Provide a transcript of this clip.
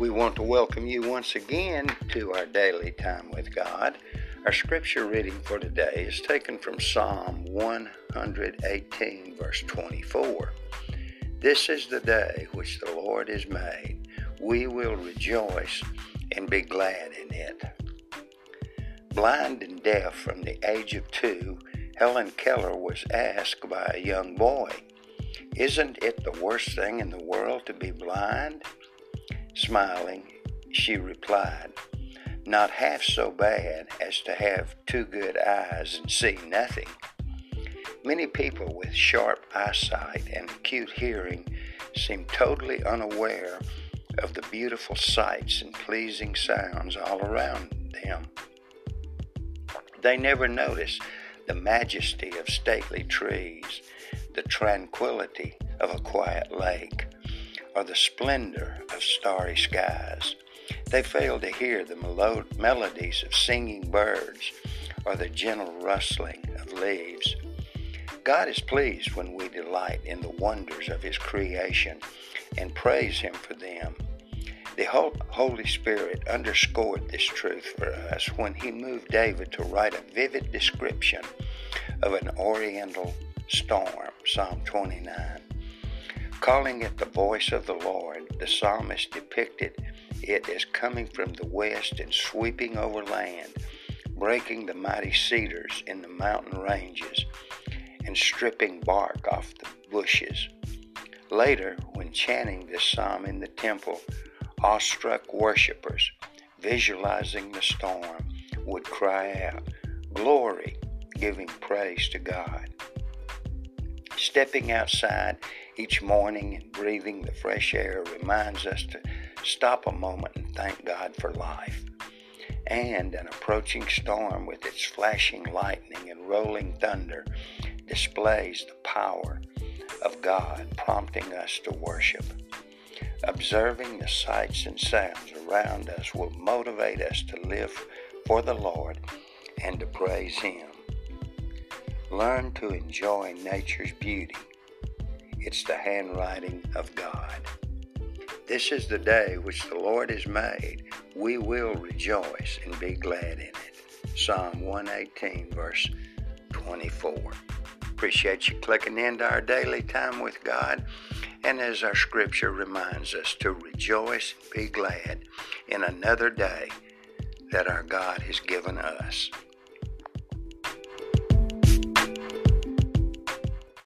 We want to welcome you once again to our daily time with God. Our scripture reading for today is taken from Psalm 118, verse 24. This is the day which the Lord has made. We will rejoice and be glad in it. Blind and deaf from the age of two, Helen Keller was asked by a young boy, Isn't it the worst thing in the world to be blind? Smiling, she replied, Not half so bad as to have two good eyes and see nothing. Many people with sharp eyesight and acute hearing seem totally unaware of the beautiful sights and pleasing sounds all around them. They never notice the majesty of stately trees, the tranquility of a quiet lake, or the splendor of starry skies. They fail to hear the melo- melodies of singing birds or the gentle rustling of leaves. God is pleased when we delight in the wonders of His creation and praise Him for them. The Holy Spirit underscored this truth for us when He moved David to write a vivid description of an oriental storm, Psalm 29. Calling it the voice of the Lord, the psalmist depicted it as coming from the west and sweeping over land, breaking the mighty cedars in the mountain ranges, and stripping bark off the bushes. Later, when chanting this psalm in the temple, awestruck worshippers, visualizing the storm, would cry out, Glory, giving praise to God. Stepping outside each morning breathing the fresh air reminds us to stop a moment and thank God for life. And an approaching storm with its flashing lightning and rolling thunder displays the power of God, prompting us to worship. Observing the sights and sounds around us will motivate us to live for the Lord and to praise Him. Learn to enjoy nature's beauty. It's the handwriting of God. This is the day which the Lord has made. We will rejoice and be glad in it. Psalm 118, verse 24. Appreciate you clicking into our daily time with God. And as our scripture reminds us to rejoice and be glad in another day that our God has given us.